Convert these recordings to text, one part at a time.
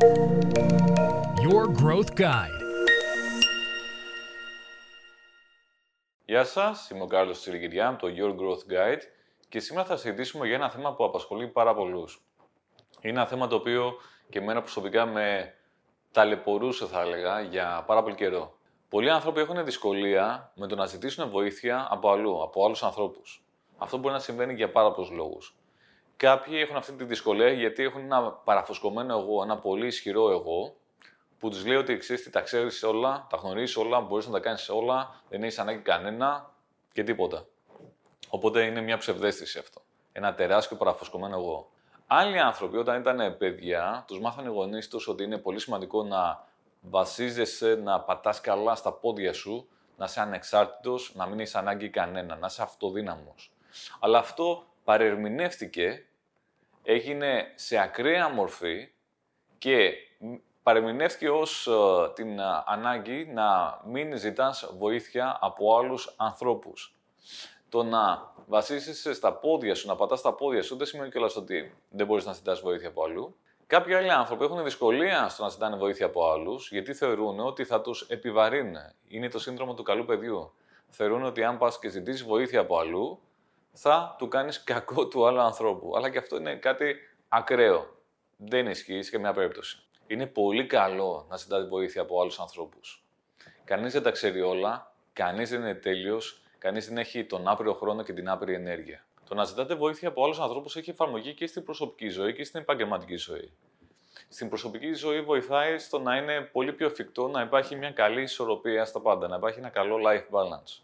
Your Growth Guide. Γεια σας, είμαι ο Κάρλος Τσιλικυριά το Your Growth Guide και σήμερα θα συζητήσουμε για ένα θέμα που απασχολεί πάρα πολλούς. Είναι ένα θέμα το οποίο και εμένα προσωπικά με ταλαιπωρούσε θα έλεγα για πάρα πολύ καιρό. Πολλοί άνθρωποι έχουν δυσκολία με το να ζητήσουν βοήθεια από αλλού, από άλλους ανθρώπους. Αυτό μπορεί να συμβαίνει για πάρα πολλούς λόγους. Κάποιοι έχουν αυτή τη δυσκολία γιατί έχουν ένα παραφοσκωμένο εγώ, ένα πολύ ισχυρό εγώ, που τους λέει ότι εξή, τα ξέρεις όλα, τα γνωρίζεις όλα, μπορείς να τα κάνεις όλα, δεν έχεις ανάγκη κανένα και τίποτα. Οπότε είναι μια ψευδέστηση αυτό. Ένα τεράστιο παραφοσκωμένο εγώ. Άλλοι άνθρωποι, όταν ήταν παιδιά, τους μάθανε οι γονείς τους ότι είναι πολύ σημαντικό να βασίζεσαι, να πατάς καλά στα πόδια σου, να είσαι ανεξάρτητος, να μην έχεις ανάγκη κανένα, να είσαι αυτοδύναμος. Αλλά αυτό παρερμηνεύτηκε, έγινε σε ακραία μορφή και παρεμεινεύτηκε ως ε, την ε, ανάγκη να μην ζητάς βοήθεια από άλλους ανθρώπους. Το να βασίσεις στα πόδια σου, να πατάς στα πόδια σου, δεν σημαίνει κιόλας ότι δεν μπορείς να ζητάς βοήθεια από αλλού. Κάποιοι άλλοι άνθρωποι έχουν δυσκολία στο να ζητάνε βοήθεια από άλλους, γιατί θεωρούν ότι θα τους επιβαρύνουν. Είναι το σύνδρομο του καλού παιδιού. Θεωρούν ότι αν πας και ζητήσεις βοήθεια από αλλού, θα του κάνεις κακό του άλλου ανθρώπου. Αλλά και αυτό είναι κάτι ακραίο. Δεν ισχύει σε καμιά περίπτωση. Είναι πολύ καλό να ζητάτε βοήθεια από άλλους ανθρώπους. Κανείς δεν τα ξέρει όλα, κανείς δεν είναι τέλειος, κανείς δεν έχει τον άπειρο χρόνο και την άπειρη ενέργεια. Το να ζητάτε βοήθεια από άλλους ανθρώπους έχει εφαρμογή και στην προσωπική ζωή και στην επαγγελματική ζωή. Στην προσωπική ζωή βοηθάει στο να είναι πολύ πιο εφικτό να υπάρχει μια καλή ισορροπία στα πάντα, να υπάρχει ένα καλό life balance.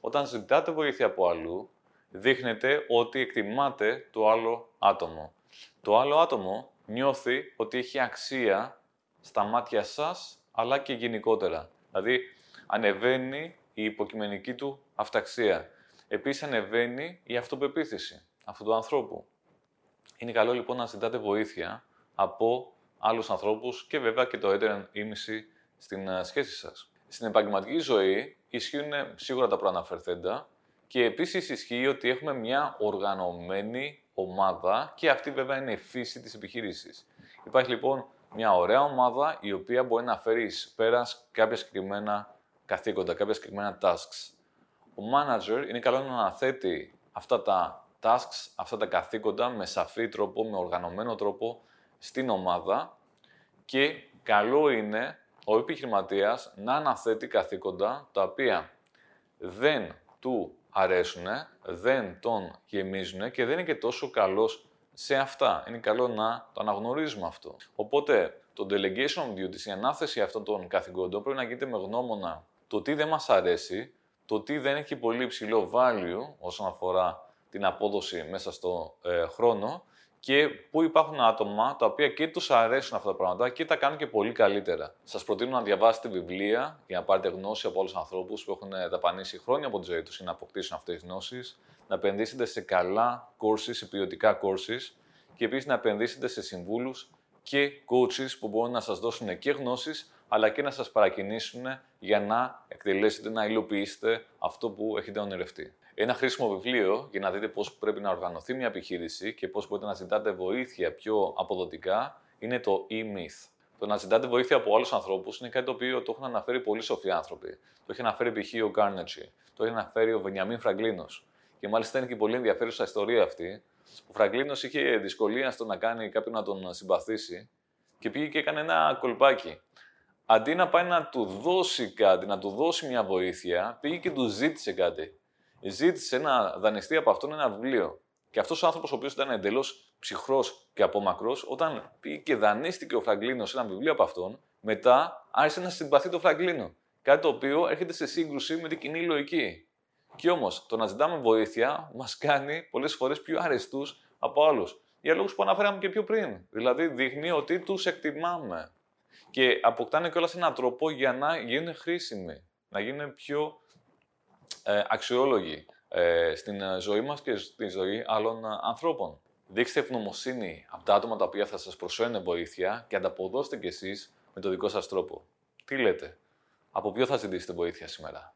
Όταν ζητάτε βοήθεια από αλλού, δείχνετε ότι εκτιμάτε το άλλο άτομο. Το άλλο άτομο νιώθει ότι έχει αξία στα μάτια σας, αλλά και γενικότερα. Δηλαδή, ανεβαίνει η υποκειμενική του αυταξία. Επίσης, ανεβαίνει η αυτοπεποίθηση αυτού του ανθρώπου. Είναι καλό λοιπόν να ζητάτε βοήθεια από άλλους ανθρώπους και βέβαια και το έτερο ήμιση στην ε, σχέση σας. Στην επαγγελματική ζωή ισχύουν σίγουρα τα προαναφερθέντα και επίσης ισχύει ότι έχουμε μια οργανωμένη ομάδα και αυτή βέβαια είναι η φύση της επιχείρησης. Υπάρχει λοιπόν μια ωραία ομάδα η οποία μπορεί να φέρει εις πέρας κάποια συγκεκριμένα καθήκοντα, κάποια συγκεκριμένα tasks. Ο manager είναι καλό να αναθέτει αυτά τα tasks, αυτά τα καθήκοντα με σαφή τρόπο, με οργανωμένο τρόπο στην ομάδα και καλό είναι ο επιχειρηματίας να αναθέτει καθήκοντα τα οποία δεν του αρέσουν, δεν τον γεμίζουν και δεν είναι και τόσο καλός σε αυτά. Είναι καλό να το αναγνωρίζουμε αυτό. Οπότε, το delegation duties, η ανάθεση αυτών των καθηγόντων πρέπει να γίνεται με γνώμονα το τι δεν μας αρέσει, το τι δεν έχει πολύ υψηλό value όσον αφορά την απόδοση μέσα στο ε, χρόνο και πού υπάρχουν άτομα τα οποία και τους αρέσουν αυτά τα πράγματα και τα κάνουν και πολύ καλύτερα. Σας προτείνω να διαβάσετε βιβλία για να πάρετε γνώση από όλους τους ανθρώπους που έχουν δαπανίσει χρόνια από τη ζωή τους για να αποκτήσουν αυτές τις γνώσεις, να επενδύσετε σε καλά courses, σε ποιοτικά courses και επίσης να επενδύσετε σε συμβούλους και coaches που μπορούν να σας δώσουν και γνώσεις αλλά και να σας παρακινήσουν για να εκτελέσετε, να υλοποιήσετε αυτό που έχετε ονειρευτεί. Ένα χρήσιμο βιβλίο για να δείτε πώς πρέπει να οργανωθεί μια επιχείρηση και πώς μπορείτε να ζητάτε βοήθεια πιο αποδοτικά είναι το e-myth. Το να ζητάτε βοήθεια από άλλους ανθρώπους είναι κάτι το οποίο το έχουν αναφέρει πολύ σοφοί άνθρωποι. Το έχει αναφέρει π.χ. ο Κάρνετσι, το έχει αναφέρει ο Βενιαμίν Φραγκλίνος. Και μάλιστα είναι και πολύ ενδιαφέρουσα ιστορία αυτή. Ο Φραγκλίνος είχε δυσκολία στο να κάνει κάποιον να τον συμπαθήσει και πήγε και έκανε ένα κολπάκι αντί να πάει να του δώσει κάτι, να του δώσει μια βοήθεια, πήγε και του ζήτησε κάτι. Ζήτησε να δανειστεί από αυτόν ένα βιβλίο. Και αυτός ο άνθρωπος, ο οποίος ήταν εντελώς ψυχρός και απόμακρο, όταν πήγε και δανείστηκε ο Φραγκλίνος ένα βιβλίο από αυτόν, μετά άρχισε να συμπαθεί το Φραγκλίνο. Κάτι το οποίο έρχεται σε σύγκρουση με την κοινή λογική. Και όμως, το να ζητάμε βοήθεια μας κάνει πολλές φορές πιο αρεστούς από άλλους. Για λόγους που αναφέραμε και πιο πριν. Δηλαδή, δείχνει ότι τους εκτιμάμε και αποκτάνε κιόλας έναν τρόπο για να γίνουν χρήσιμοι, να γίνουν πιο ε, αξιόλογοι ε, στην ε, ζωή μας και στη ζωή άλλων ε, ανθρώπων. Δείξτε ευγνωμοσύνη από τα άτομα τα οποία θα σας προσφέρουν βοήθεια και ανταποδώστε κι εσείς με το δικό σας τρόπο. Τι λέτε, από ποιο θα ζητήσετε βοήθεια σήμερα;